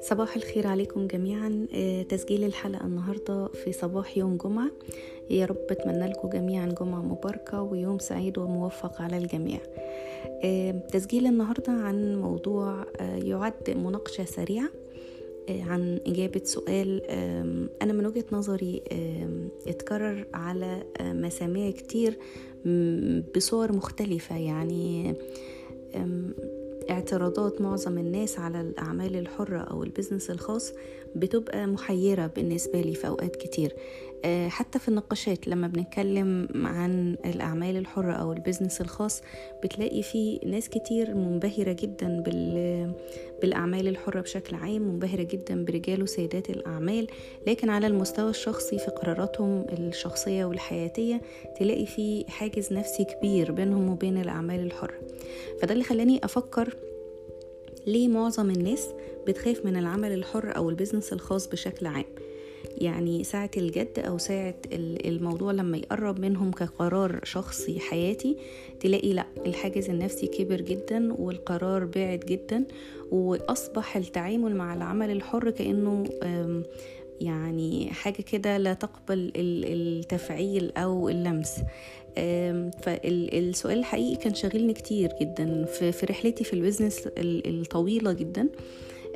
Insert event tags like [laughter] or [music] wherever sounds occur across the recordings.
صباح الخير عليكم جميعا. آه، تسجيل الحلقة النهاردة في صباح يوم جمعة. يا رب اتمنى لكم جميعا جمعة مباركة ويوم سعيد وموفق على الجميع. آه، تسجيل النهاردة عن موضوع آه، يعد مناقشة سريعة عن إجابة سؤال أنا من وجهة نظري اتكرر على مسامع كتير بصور مختلفة يعني اعتراضات معظم الناس على الأعمال الحرة أو ال business الخاص بتبقى محيرة بالنسبة لي في أوقات كتير. حتى في النقاشات لما بنتكلم عن الأعمال الحرة أو ال business الخاص بتلاقي في ناس كتير منبهرة جدا بالأعمال الحرة بشكل عام منبهرة جدا برجال وسيدات الأعمال. لكن على المستوى الشخصي في قراراتهم الشخصية والحياتية تلاقي في حاجز نفسي كبير بينهم وبين الأعمال الحرة. فده اللي خلاني أفكر ليه معظم الناس بتخاف من العمل الحر أو البزنس الخاص بشكل عام. يعني ساعة الجد أو ساعة الموضوع لما يقرب منهم كقرار شخصي حياتي تلاقي لأ الحاجز النفسي كبر جدا والقرار بعد جدا وأصبح التعامل مع العمل الحر كأنه يعني حاجة كده لا تقبل التفعيل أو اللمس. فالسؤال الحقيقي كان شاغلني كتير جدا في رحلتي في البيزنس الطويلة جدا.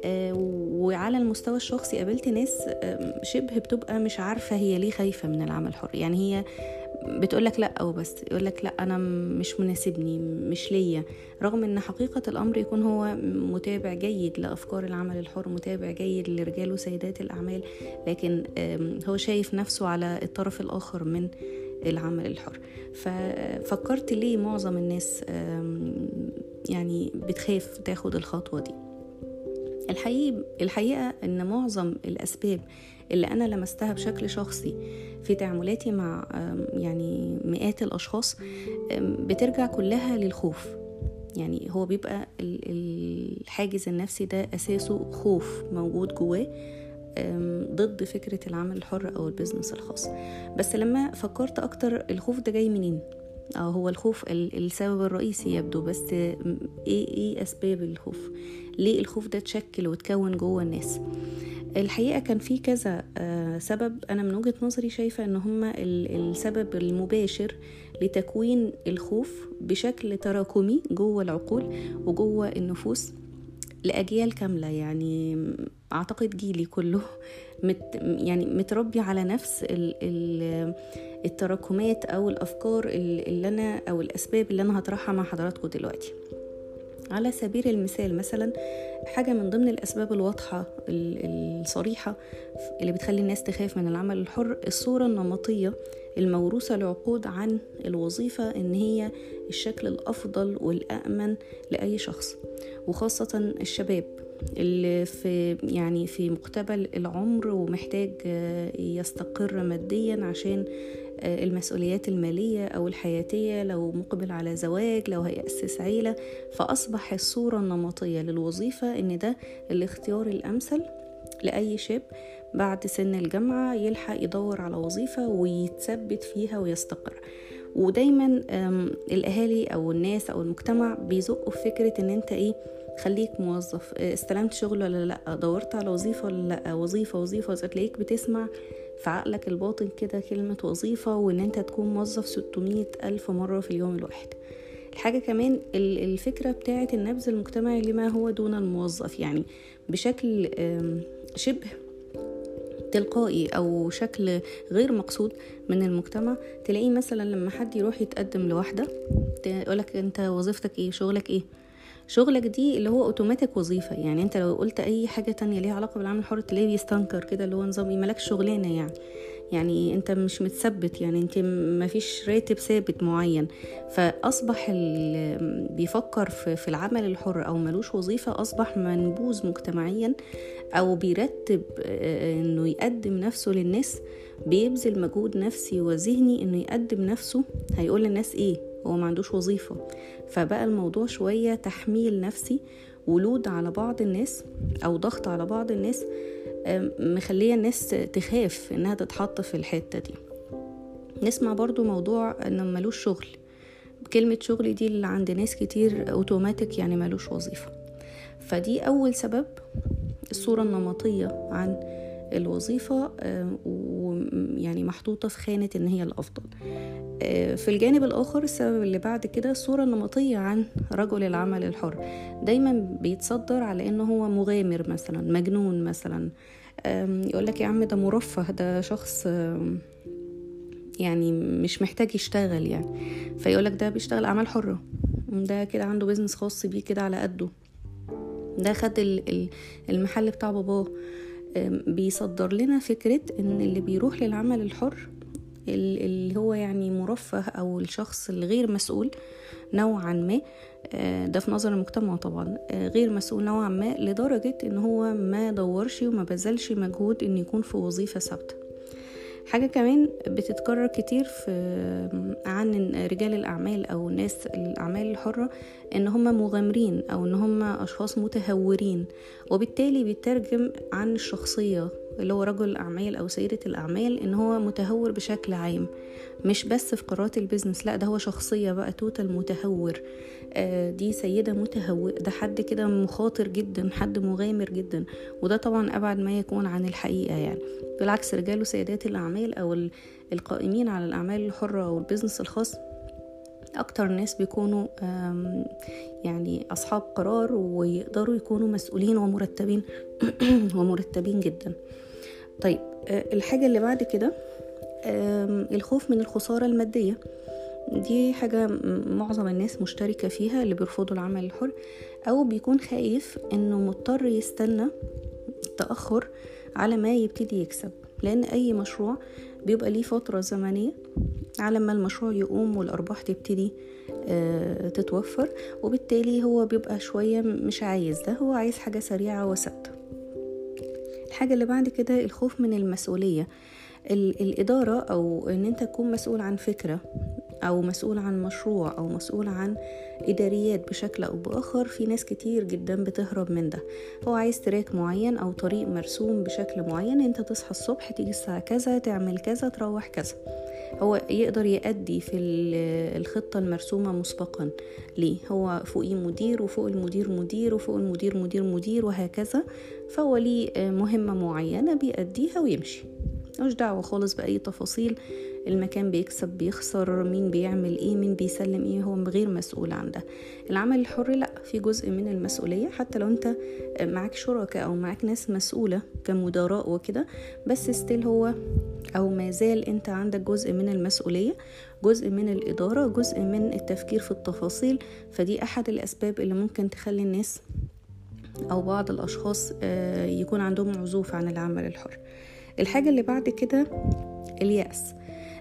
وعلى المستوى الشخصي قابلت ناس شبه بتبقى مش عارفة هي ليه خايفة من العمل الحر. يعني هي بتقولك لأ أو بس يقولك لأ أنا مش مناسبني مش ليا. رغم إن حقيقة الأمر يكون هو متابع جيد لأفكار العمل الحر متابع جيد لرجال وسيدات الأعمال لكن هو شايف نفسه على الطرف الآخر من العمل الحر. ففكرت ليه معظم الناس يعني بتخاف تاخد الخطوة دي؟ الحقيقة, الحقيقة إن معظم الأسباب اللي أنا لمستها بشكل شخصي في تعاملاتي مع يعني مئات الأشخاص بترجع كلها للخوف. يعني هو بيبقى الحاجز النفسي ده أساسه خوف موجود جواه ضد فكرة العمل الحر أو البزنس الخاص. بس لما فكرت أكتر الخوف ده جاي منين؟ أو هو الخوف السبب الرئيسي يبدو بس إيه إيه أسباب الخوف؟ ليه الخوف ده اتشكل وتكون جوه الناس؟ الحقيقة كان في كذا آه، سبب. أنا من وجهة نظري شايفة إن هما السبب المباشر لتكوين الخوف بشكل تراكمي جوه العقول وجوه النفوس. لأجيال كاملة يعني أعتقد جيلي كله مت يعني متربي على نفس ال ال التراكمات أو الأفكار اللي أنا أو الأسباب اللي أنا هطرحها مع حضراتكم دلوقتي. على سبيل المثال مثلا حاجة من ضمن الأسباب الواضحة الصريحة اللي بتخلي الناس تخاف من العمل الحر الصورة النمطية الموروثة لعقود عن الوظيفة إن هي الشكل الأفضل والأأمن لأي شخص وخاصة الشباب اللي في يعني في مقتبل العمر ومحتاج يستقر ماديا عشان المسؤوليات المالية أو الحياتية لو مقبل على زواج لو هيأسس عيلة فأصبح الصورة النمطية للوظيفة إن ده الاختيار الأمثل لأي شاب. بعد سن الجامعة يلحق يدور على وظيفة ويتثبت فيها ويستقر. ودايما الأهالي أو الناس أو المجتمع بيزقوا في فكرة إن أنت إيه خليك موظف. استلمت شغل ولا لأ؟ دورت على وظيفة ولا لأ؟ وظيفة وظيفة. تلاقيك بتسمع في عقلك الباطن كده كلمة وظيفة وإن أنت تكون موظف 600 ألف مرة في اليوم الواحد. الحاجة كمان الفكرة بتاعة النبذ المجتمعي لما هو دون الموظف. يعني بشكل شبه تلقائي أو شكل غير مقصود من المجتمع تلاقيه مثلا لما حد يروح يتقدم لواحدة يقولك أنت وظيفتك إيه؟ شغلك إيه؟ شغلك دي اللي هو اوتوماتيك وظيفة. يعني أنت لو قلت أي حاجة تانية ليها علاقة بالعمل الحر تلاقيه بيستنكر كده اللي هو نظام مالكش شغلانة يعني. يعني انت مش متثبت يعني انت ما فيش راتب ثابت معين. فأصبح بيفكر في العمل الحر أو ملوش وظيفة أصبح منبوذ مجتمعيا أو بيرتب إنه يقدم نفسه للناس. بيبذل مجهود نفسي وذهني إنه يقدم نفسه. هيقول للناس إيه؟ هو ما عندوش وظيفة. فبقى الموضوع شوية تحميل نفسي ولود على بعض الناس أو ضغط على بعض الناس مخلية الناس تخاف إنها تتحط في الحتة دي. نسمع برضو موضوع إنه ملوش شغل. كلمة شغل دي اللي عند ناس كتير اوتوماتيك يعني ملوش وظيفة. فدي أول سبب الصورة النمطية عن الوظيفة ويعني محطوطة في خانة إن هي الأفضل. آه، في الجانب الآخر السبب اللي بعد كده الصورة النمطية عن رجل العمل الحر. دايما بيتصدر على إنه هو مغامر مثلا مجنون مثلا. يقول لك يا عم ده مرفه ده شخص يعني مش محتاج يشتغل يعني. فيقول لك ده بيشتغل أعمال حرة. ده كده عنده بيزنس خاص بيه كده على قده. ده خد المحل بتاع باباه. بيصدر لنا فكرة إن اللي بيروح للعمل الحر اللي هو يعني مرفه أو الشخص الغير مسؤول نوعا ما آه، ده في نظر المجتمع طبعا آه، غير مسؤول نوعا ما لدرجة إن هو ما دورش وما بذلش مجهود إن يكون في وظيفة ثابتة. حاجة كمان بتتكرر كتير في عن رجال الأعمال أو ناس الأعمال الحرة إن هم مغامرين أو إن هم أشخاص متهورين وبالتالي بيترجم عن الشخصية اللي هو رجل الأعمال أو سيدة الأعمال إن هو متهور بشكل عام. مش بس في قرارات ال business لأ ده هو شخصية بقى total متهور. آه دي سيدة متهور ده حد كده مخاطر جدا حد مغامر جدا. وده طبعا أبعد ما يكون عن الحقيقة يعني. بالعكس رجال وسيدات الأعمال أو القائمين على الأعمال الحرة أو البيزنس الخاص أكتر ناس بيكونوا يعني أصحاب قرار ويقدروا يكونوا مسؤولين ومرتبين [coughs] ومرتبين جدا. طيب آه، الحاجة اللي بعد كده الخوف من الخسارة المادية. دي حاجة معظم الناس مشتركة فيها اللي بيرفضوا العمل الحر أو بيكون خايف إنه مضطر يستنى تأخر على ما يبتدي يكسب. لأن أي مشروع بيبقى ليه فترة زمنية على ما المشروع يقوم والأرباح تبتدي آه، تتوفر وبالتالي هو بيبقى شوية مش عايز ده هو عايز حاجة سريعة وثابتة. الحاجة اللي بعد كده الخوف من المسؤولية. الإدارة أو إن أنت تكون مسؤول عن فكرة أو مسؤول عن مشروع أو مسؤول عن إداريات بشكل أو بآخر في ناس كتير جدا بتهرب من ده. هو عايز تراك معين أو طريق مرسوم بشكل معين أنت تصحى الصبح تيجي الساعة كذا تعمل كذا تروح كذا. هو يقدر يأدي في الخطة المرسومة مسبقا ليه. هو فوقيه مدير وفوق المدير مدير وفوق المدير مدير مدير وهكذا. فهو ليه مهمة معينة بيأديها ويمشي. مش دعوة خالص بأي تفاصيل. المكان بيكسب بيخسر مين بيعمل إيه مين بيسلم إيه هو غير مسؤول عن ده. العمل الحر لأ في جزء من المسؤولية. حتى لو أنت معاك شركاء أو معاك ناس مسؤولة كمدراء وكده بس ستيل هو أو ما زال أنت عندك جزء من المسؤولية جزء من الإدارة جزء من التفكير في التفاصيل. فدي أحد الأسباب اللي ممكن تخلي الناس أو بعض الأشخاص آه، يكون عندهم عزوف عن العمل الحر. الحاجة اللي بعد كده اليأس.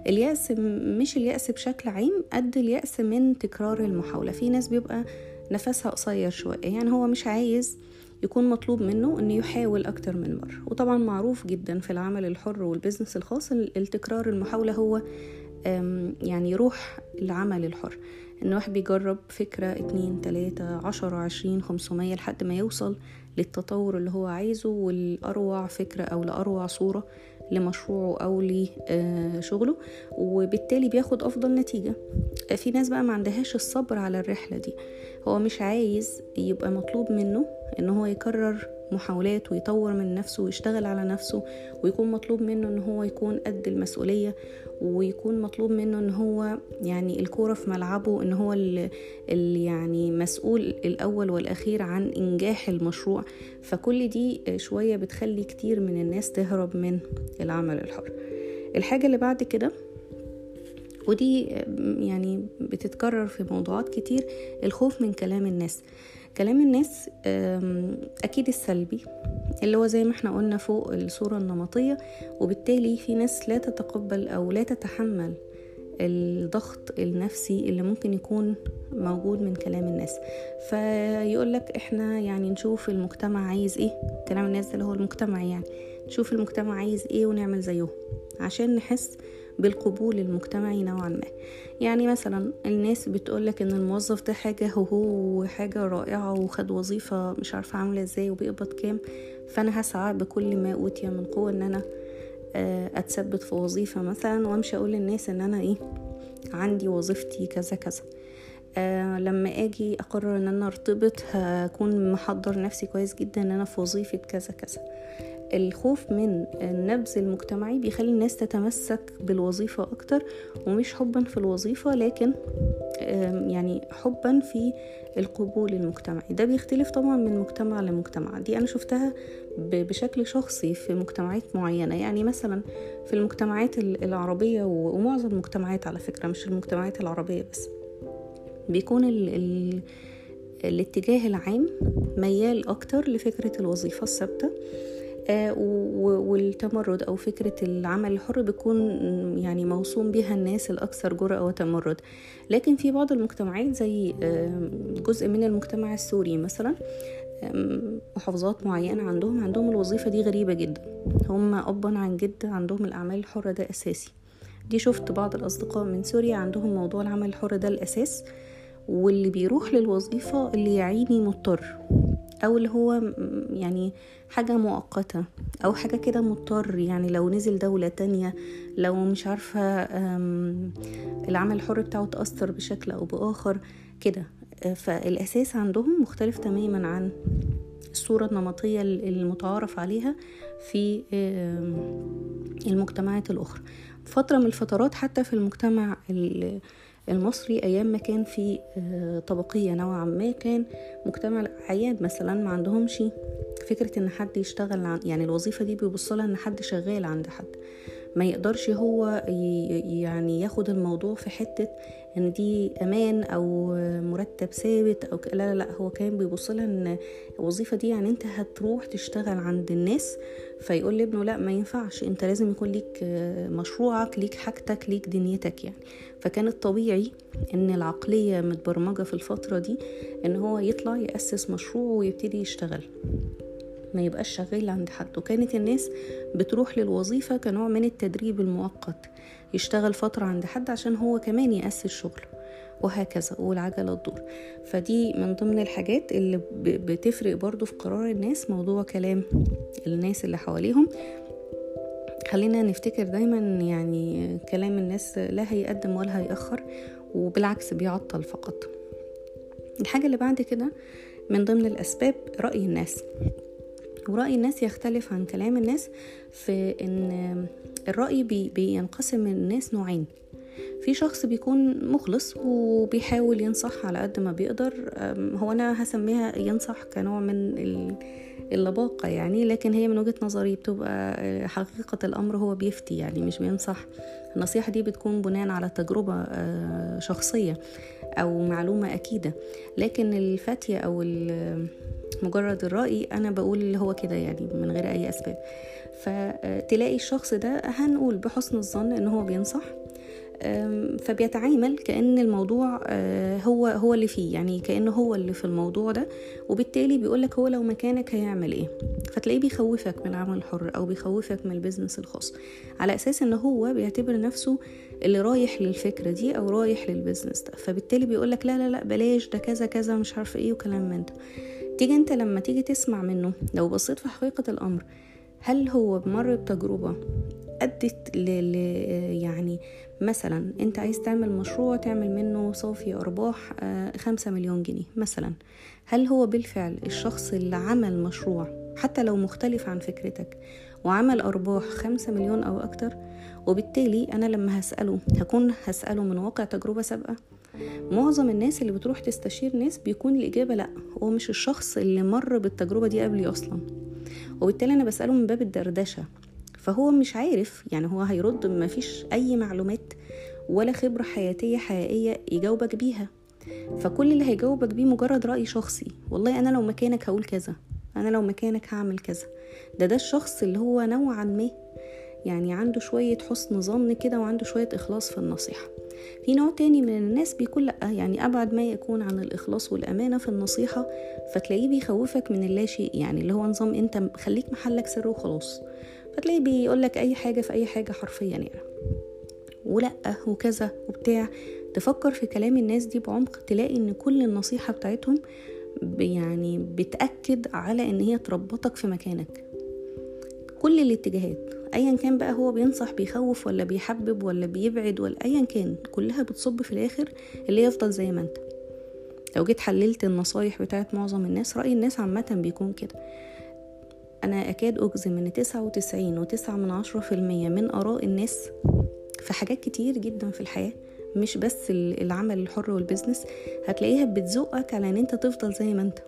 اليأس مش اليأس بشكل عام قد اليأس من تكرار المحاولة. في ناس بيبقى نفسها قصير شوية يعني هو مش عايز يكون مطلوب منه إنه يحاول أكتر من مرة. وطبعا معروف جدا في العمل الحر والبزنس الخاص التكرار المحاولة هو يعني روح العمل الحر. إن واحد بيجرب فكرة اتنين تلاتة عشرة عشرين خمسمية لحد ما يوصل للتطور اللي هو عايزه والأروع فكرة أو لأروع صورة لمشروعه أو لشغله وبالتالي بياخد أفضل نتيجة. في ناس بقى ما عندهاش الصبر على الرحلة دي. هو مش عايز يبقى مطلوب منه إن هو يكرر محاولات ويطور من نفسه ويشتغل على نفسه ويكون مطلوب منه إن هو يكون قد المسؤولية ويكون مطلوب منه إن هو يعني الكورة في ملعبه إن هو اللي يعني مسؤول الأول والأخير عن إنجاح المشروع. فكل دي شوية بتخلي كتير من الناس تهرب من العمل الحر. الحاجة اللي بعد كده ودي يعني بتتكرر في موضوعات كتير الخوف من كلام الناس. كلام الناس أكيد السلبي اللي هو زي ما إحنا قلنا فوق الصورة النمطية وبالتالي في ناس لا تتقبل أو لا تتحمل الضغط النفسي اللي ممكن يكون موجود من كلام الناس. فيقول لك إحنا يعني نشوف المجتمع عايز إيه كلام الناس ده اللي هو المجتمع يعني نشوف المجتمع عايز إيه ونعمل زيه عشان نحس بالقبول المجتمعي نوعا ما. يعني مثلا الناس بتقولك إن الموظف ده حاجة هو حاجة رائعة وخد وظيفة مش عارفة عاملة إزاي وبيقبض كام فأنا هسعى بكل ما أوتي من قوة إن أنا آه، أتثبت في وظيفة مثلا وأمشي أقول للناس إن أنا إيه عندي وظيفتي كذا كذا. آه لما آجي أقرر إن أنا أرتبط هكون محضر نفسي كويس جدا إن أنا في وظيفة كذا كذا. الخوف من النبذ المجتمعي بيخلي الناس تتمسك بالوظيفة أكتر ومش حبا في الوظيفة لكن يعني حبا في القبول المجتمعي. ده بيختلف طبعا من مجتمع لمجتمع. دي أنا شفتها بشكل شخصي في مجتمعات معينة. يعني مثلا في المجتمعات العربية ومعظم المجتمعات على فكرة مش المجتمعات العربية بس. بيكون ال ال الاتجاه العام ميال أكتر لفكرة الوظيفة الثابتة. والتمرد أو فكرة العمل الحر بيكون يعني موصوم بها الناس الأكثر جرأة وتمرد. لكن في بعض المجتمعات زي جزء من المجتمع السوري مثلا محافظات معينة عندهم عندهم الوظيفة دي غريبة جدا. هم أبا عن جد عندهم الأعمال الحرة ده أساسي. دي شفت بعض الأصدقاء من سوريا عندهم موضوع العمل الحر ده الأساس واللي بيروح للوظيفة اللي يعيني مضطر. أو اللي هو يعني حاجة مؤقتة أو حاجة كده مضطر. يعني لو نزل دولة تانية لو مش عارفة العمل الحر بتاعه تأثر بشكل أو بآخر كده. فالأساس عندهم مختلف تماما عن الصورة النمطية المتعارف عليها في المجتمعات الأخرى. فترة من الفترات حتى في المجتمع المصري أيام ما كان في آه، طبقية نوعا ما كان مجتمع الأعياد مثلا ما عندهمش فكرة إن حد يشتغل يعني الوظيفة دي بيبصلها إن حد شغال عند حد. ما يقدرش هو يعني ياخد الموضوع في حتة إن دي أمان أو مرتب ثابت أو لا لا لا هو كان بيبص لها إن الوظيفة دي يعني أنت هتروح تشتغل عند الناس فيقول لابنه لا ما ينفعش أنت لازم يكون ليك مشروعك ليك حاجتك ليك دنيتك يعني. فكان الطبيعي إن العقلية متبرمجة في الفترة دي إن هو يطلع يأسس مشروعه ويبتدي يشتغل. ما يبقاش شغال عند حد. وكانت الناس بتروح للوظيفة كنوع من التدريب المؤقت. يشتغل فترة عند حد عشان هو كمان يأسس شغل وهكذا والعجلة تدور. فدي من ضمن الحاجات اللي بتفرق برضو في قرار الناس موضوع كلام الناس اللي حواليهم. خلينا نفتكر دايما يعني كلام الناس لا هيقدم ولا هيأخر وبالعكس بيعطل فقط. الحاجة اللي بعد كده من ضمن الأسباب رأي الناس. ورأي الناس يختلف عن كلام الناس في إن الرأي بي بينقسم الناس نوعين. في شخص بيكون مخلص وبيحاول ينصح على قد ما بيقدر هو أنا هسميها ينصح كنوع من اللباقة يعني لكن هي من وجهة نظري بتبقى حقيقة الأمر هو بيفتي يعني مش بينصح. النصيحة دي بتكون بناء على تجربة آه، شخصية أو معلومة أكيدة. لكن الفتية أو مجرد الرأي أنا بقول هو كده يعني من غير أي أسباب. فتلاقي الشخص ده هنقول بحسن الظن إن هو بينصح فبيتعامل كأن الموضوع آه، هو هو اللي فيه يعني كأنه هو اللي في الموضوع ده وبالتالي بيقولك هو لو مكانك هيعمل إيه؟ فتلاقيه بيخوفك من العمل الحر أو بيخوفك من ال business الخاص على أساس إن هو بيعتبر نفسه اللي رايح للفكرة دي أو رايح لل business ده فبالتالي بيقولك لا لا لا بلاش ده كذا كذا مش عارفة إيه وكلام من ده. تيجي أنت لما تيجي تسمع منه لو بصيت في حقيقة الأمر هل هو مر بتجربة أدت ل... يعني مثلا أنت عايز تعمل مشروع تعمل منه صافي أرباح آه، خمسة مليون جنيه مثلا هل هو بالفعل الشخص اللي عمل مشروع حتى لو مختلف عن فكرتك وعمل أرباح خمسة مليون أو أكتر؟ وبالتالي أنا لما هسأله هكون هسأله من واقع تجربة سابقة؟ معظم الناس اللي بتروح تستشير ناس بيكون الإجابة لأ هو مش الشخص اللي مر بالتجربة دي قبلي أصلا. وبالتالي أنا بسأله من باب الدردشة. فهو مش عارف يعني هو هيرد مفيش أي معلومات ولا خبرة حياتية حقيقية يجاوبك بيها. فكل اللي هيجاوبك بيه مجرد رأي شخصي. والله أنا لو مكانك هقول كذا. أنا لو مكانك هعمل كذا. ده ده الشخص اللي هو نوعا ما يعني عنده شوية حسن ظن كده وعنده شوية إخلاص في النصيحة. في نوع تاني من الناس بيكون لأ يعني أبعد ما يكون عن الإخلاص والأمانة في النصيحة فتلاقيه بيخوفك من اللا شيء يعني اللي هو نظام أنت خليك محلك سر وخلاص. فتلاقيه بيقولك أي حاجة في أي حاجة حرفيا يعني. ولأ وكذا وبتاع. تفكر في كلام الناس دي بعمق تلاقي إن كل النصيحة بتاعتهم يعني بتأكد على إن هي تربطك في مكانك. كل الاتجاهات. ايا كان بقى هو بينصح بيخوف ولا بيحبب ولا بيبعد ولا ايا كان كلها بتصب في الآخر اللي يفضل زي ما أنت. لو جيت حللت النصايح بتاعت معظم الناس رأي الناس عامة بيكون كده. أنا أكاد أجزم إن تسعة وتسعين وتسعة من عشرة في المية من آراء الناس في حاجات كتير جدا في الحياة مش بس العمل الحر والبزنس هتلاقيها بتزقك على إن أنت تفضل زي ما أنت.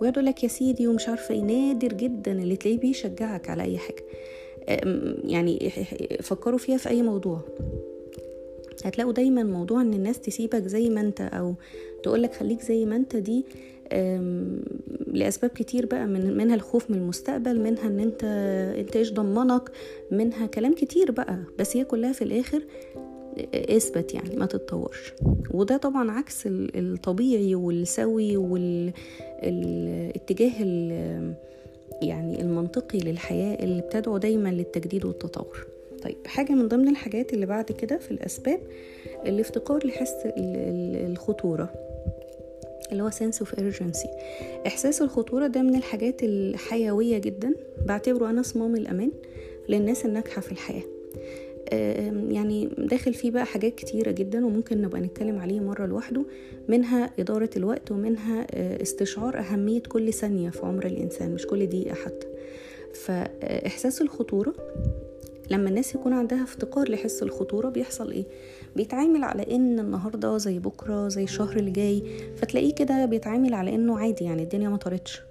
ويقعد لك يا سيدي ومش عارفة إيه نادر جدا اللي تلاقيه بيشجعك على أي حاجة. يعني فكروا فيها في أي موضوع. هتلاقوا دايما موضوع إن الناس تسيبك زي ما أنت أو تقولك خليك زي ما أنت دي لأسباب كتير بقى من منها الخوف من المستقبل منها إن أنت أنت إيش ضمنك منها كلام كتير بقى بس هي كلها في الآخر إثبت يعني ما تتطورش. وده طبعا عكس الطبيعي والسوي والاتجاه يعني المنطقي للحياة اللي بتدعو دايما للتجديد والتطور. طيب حاجة من ضمن الحاجات اللي بعد كده في الأسباب الافتقار لحس الخطورة اللي هو sense of urgency. إحساس الخطورة ده من الحاجات الحيوية جدا بعتبره أنا صمام الأمان للناس الناجحة في الحياة. يعني داخل فيه بقى حاجات كتيرة جدا وممكن نبقى نتكلم عليه مرة لوحده منها إدارة الوقت ومنها استشعار أهمية كل ثانية في عمر الإنسان مش كل دقيقة حتى. فإحساس الخطورة لما الناس يكون عندها افتقار لحس الخطورة بيحصل إيه؟ بيتعامل على إن النهاردة زي بكرة زي الشهر اللي جاي فتلاقيه كده بيتعامل على إنه عادي يعني الدنيا ما طارتش.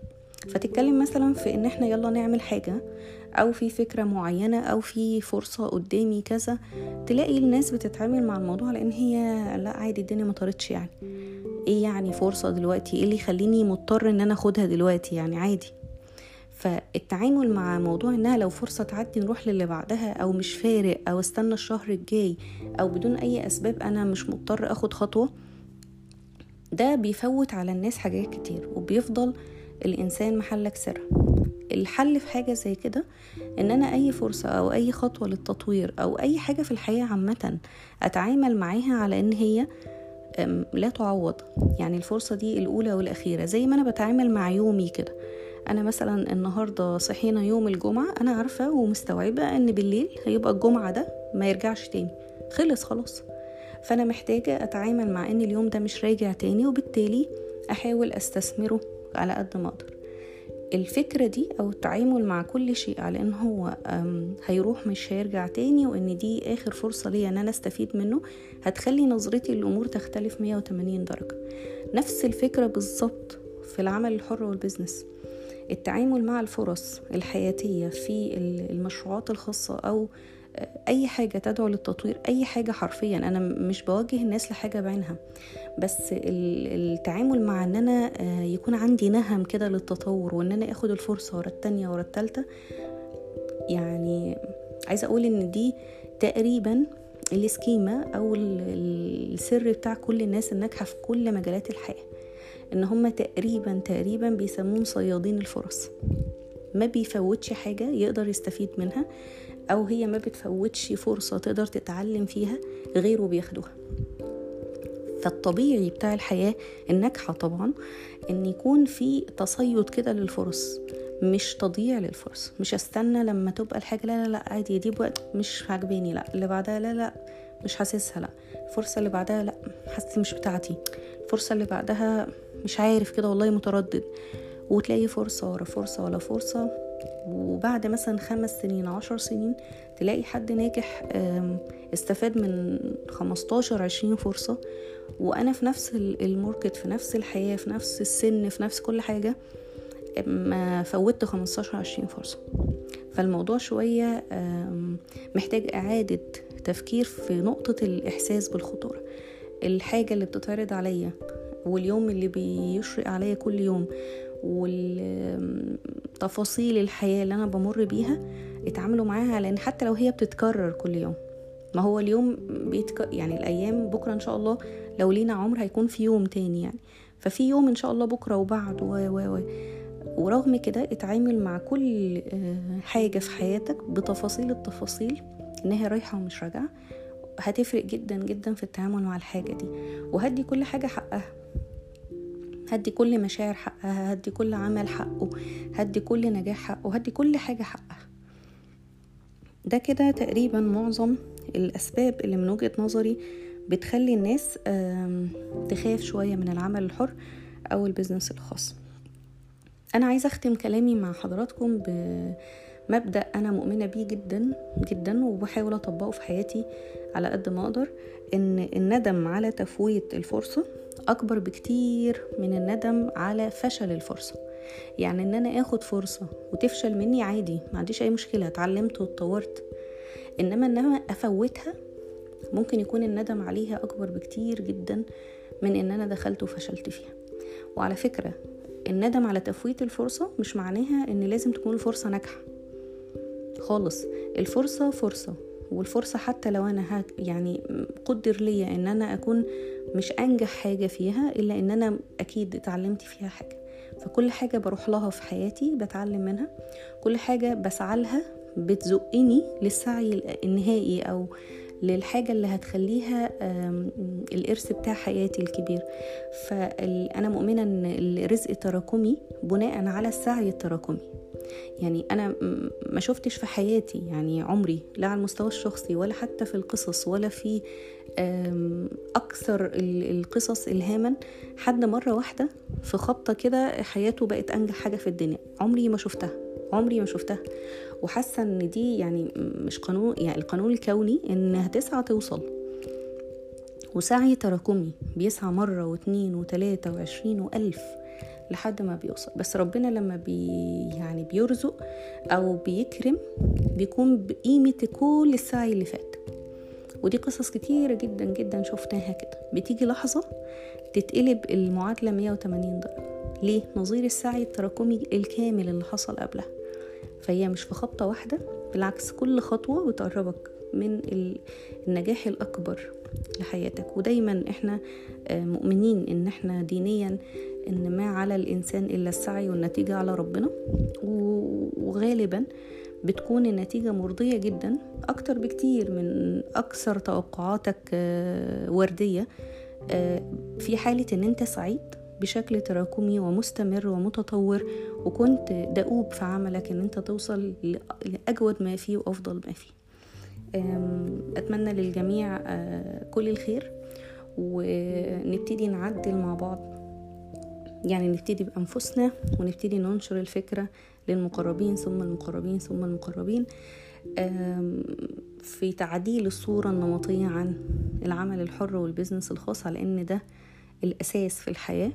فتتكلم مثلا في إن إحنا يلا نعمل حاجة أو في فكرة معينة أو في فرصة قدامي كذا تلاقي الناس بتتعامل مع الموضوع لأن هي لا عادي الدنيا ما طارتش يعني. إيه يعني فرصة دلوقتي؟ إيه اللي يخليني مضطر إن أنا أخدها دلوقتي يعني؟ عادي. فالتعامل مع موضوع إنها لو فرصة تعدي نروح للي بعدها أو مش فارق أو أستنى الشهر الجاي أو بدون أي أسباب أنا مش مضطر أخد خطوة ده بيفوت على الناس حاجات كتير وبيفضل الإنسان محلك سر الحل في حاجة زي كده إن أنا أي فرصة أو أي خطوة للتطوير أو أي حاجة في الحياة عامة أتعامل معاها على إن هي لا تعوض. يعني الفرصة دي الأولى والأخيرة. زي ما أنا بتعامل مع يومي كده. أنا مثلا النهاردة صحينا يوم الجمعة أنا عارفة ومستوعبة أن بالليل هيبقى الجمعة ده ما يرجعش تاني. خلص خلاص. فأنا محتاجة أتعامل مع أن اليوم ده مش راجع تاني وبالتالي أحاول أستثمره على قد ما أقدر. الفكرة دي أو التعامل مع كل شيء على إن هو هيروح مش هيرجع تاني وإن دي آخر فرصة ليا إن أنا أستفيد منه هتخلي نظرتي للأمور تختلف 180 درجة. نفس الفكرة بالظبط في العمل الحر والبزنس التعامل مع الفرص الحياتية في المشروعات الخاصة أو أي حاجة تدعو للتطوير أي حاجة حرفيا أنا مش بوجه الناس لحاجة بعينها. بس التعامل مع إن أنا يكون عندي نهم كده للتطور وإن أنا آخد الفرصة ورا التانية ورا التالتة يعني عايزة أقول إن دي تقريبا السكيمة أو السر بتاع كل الناس الناجحة في كل مجالات الحياة. إن هم تقريبا تقريبا بيسموهم صيادين الفرص. ما بيفوتش حاجة يقدر يستفيد منها. أو هي ما بتفوتش فرصة تقدر تتعلم فيها غيره بياخدوها. فالطبيعي بتاع الحياة الناجحة طبعا إن يكون في تصيد كده للفرص مش تضييع للفرص مش أستنى لما تبقى الحاجة لا لا لا عادي دي بوقت مش عاجباني لا اللي بعدها لا لا مش حاسسها لا الفرصة اللي بعدها لا حاسة مش بتاعتي الفرصة اللي بعدها مش عارف كده والله متردد وتلاقي فرصة ورا فرصة ولا فرصة وبعد مثلا خمس سنين عشر سنين تلاقي حد ناجح استفاد من خمستاشر عشرين فرصة. وأنا في نفس الماركت في نفس الحياة في نفس السن في نفس كل حاجة ما فوتت خمستاشر عشرين فرصة. فالموضوع شوية محتاج إعادة تفكير في نقطة الإحساس بالخطورة. الحاجة اللي بتتعرض عليا واليوم اللي بيشرق عليا كل يوم والتفاصيل الحياة اللي أنا بمر بيها اتعاملوا معاها لأن حتى لو هي بتتكرر كل يوم. ما هو اليوم بيتك... يعني الأيام بكرة إن شاء الله لو لينا عمر هيكون في يوم تاني يعني. ففي يوم إن شاء الله بكرة وبعد و و و ورغم كده اتعامل مع كل حاجة في حياتك بتفاصيل التفاصيل إنها رايحة ومش راجعة هتفرق جدا جدا في التعامل مع الحاجة دي. وهدي كل حاجة حقها. هدي كل مشاعر حقها هدي كل عمل حقه هدي كل نجاح حقه هدي كل حاجة حقها. ده كده تقريبا معظم الأسباب اللي من وجهة نظري بتخلي الناس تخاف شوية من العمل الحر أو البزنس الخاص. أنا عايزة أختم كلامي مع حضراتكم بمبدأ أنا مؤمنة بيه جدا جدا وبحاول أطبقه في حياتي على قد ما أقدر إن الندم على تفويت الفرصة أكبر بكتير من الندم على فشل الفرصة. يعني إن أنا آخد فرصة وتفشل مني عادي ما عنديش أي مشكلة اتعلمت واتطورت. إنما إنما أفوتها ممكن يكون الندم عليها أكبر بكتير جدا من إن أنا دخلت وفشلت فيها. وعلى فكرة الندم على تفويت الفرصة مش معناها إن لازم تكون الفرصة ناجحة. خالص الفرصة فرصة والفرصة حتى لو أنا يعني قدر ليا إن أنا أكون مش أنجح حاجة فيها إلا إن أنا أكيد اتعلمت فيها حاجة. فكل حاجة بروح لها في حياتي بتعلم منها. كل حاجة بسعى لها بتزقني للسعي النهائي أو للحاجة اللي هتخليها الإرث بتاع حياتي الكبير. فأنا مؤمنة أن الرزق تراكمي بناء على السعي التراكمي. يعني أنا ما شفتش في حياتي يعني عمري لا على المستوى الشخصي ولا حتى في القصص ولا في أكثر القصص إلهاما. حد مرة واحدة في خبطة كده حياته بقت أنجح حاجة في الدنيا. عمري ما شفتها. عمري ما شفتها. وحاسة إن دي يعني مش قانون يعني القانون الكوني إن هتسعى توصل. وسعي تراكمي بيسعى مرة واتنين وتلاتة وعشرين وألف لحد ما بيوصل. بس ربنا لما بي يعني بيرزق أو بيكرم بيكون بقيمة كل السعي اللي فات. ودي قصص كتيرة جدا جدا شفناها كده. بتيجي لحظة تتقلب المعادلة 180 درجة. ليه؟ نظير السعي التراكمي الكامل اللي حصل قبلها. فهي مش في خبطة واحدة بالعكس كل خطوة بتقربك من النجاح الأكبر لحياتك. ودايما إحنا آه، مؤمنين إن إحنا دينيا إن ما على الإنسان إلا السعي والنتيجة على ربنا. وغالبا بتكون النتيجة مرضية جدا أكتر بكتير من أكثر توقعاتك آه، وردية. آه، في حالة إن أنت سعيد بشكل تراكمي ومستمر ومتطور وكنت دؤوب في عملك إن أنت توصل لأجود ما فيه وأفضل ما فيه. أتمنى للجميع آه، كل الخير ونبتدي نعدل مع بعض. يعني نبتدي بأنفسنا ونبتدي ننشر الفكرة للمقربين ثم المقربين ثم المقربين. في تعديل الصورة النمطية عن العمل الحر والبزنس الخاص على إن ده الأساس في الحياة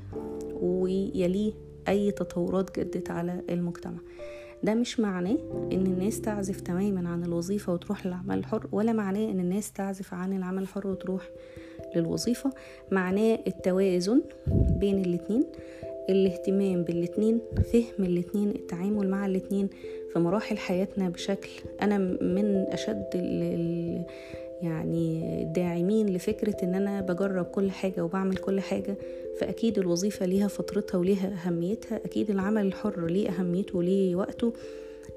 ويليه أي تطورات جدت على المجتمع. ده مش معناه إن الناس تعزف تماما عن الوظيفة وتروح للعمل الحر ولا معناه إن الناس تعزف عن العمل الحر وتروح للوظيفة. معناه التوازن بين الاتنين. الاهتمام بالاتنين فهم الاتنين التعامل مع الاتنين في مراحل حياتنا بشكل أنا من أشد يعني داعمين لفكرة إن أنا بجرب كل حاجة وبعمل كل حاجة فأكيد الوظيفة ليها فترتها وليها أهميتها أكيد العمل الحر ليه أهميته وليه وقته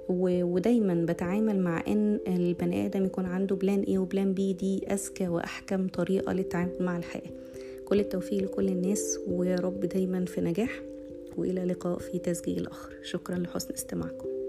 ودايما بتعامل مع إن البني آدم يكون عنده plan A و plan B دي أذكى وأحكم طريقة للتعامل مع الحياة. كل التوفيق لكل الناس ويا رب دايما في نجاح وإلى لقاء في تسجيل اخر شكرا لحسن استماعكم.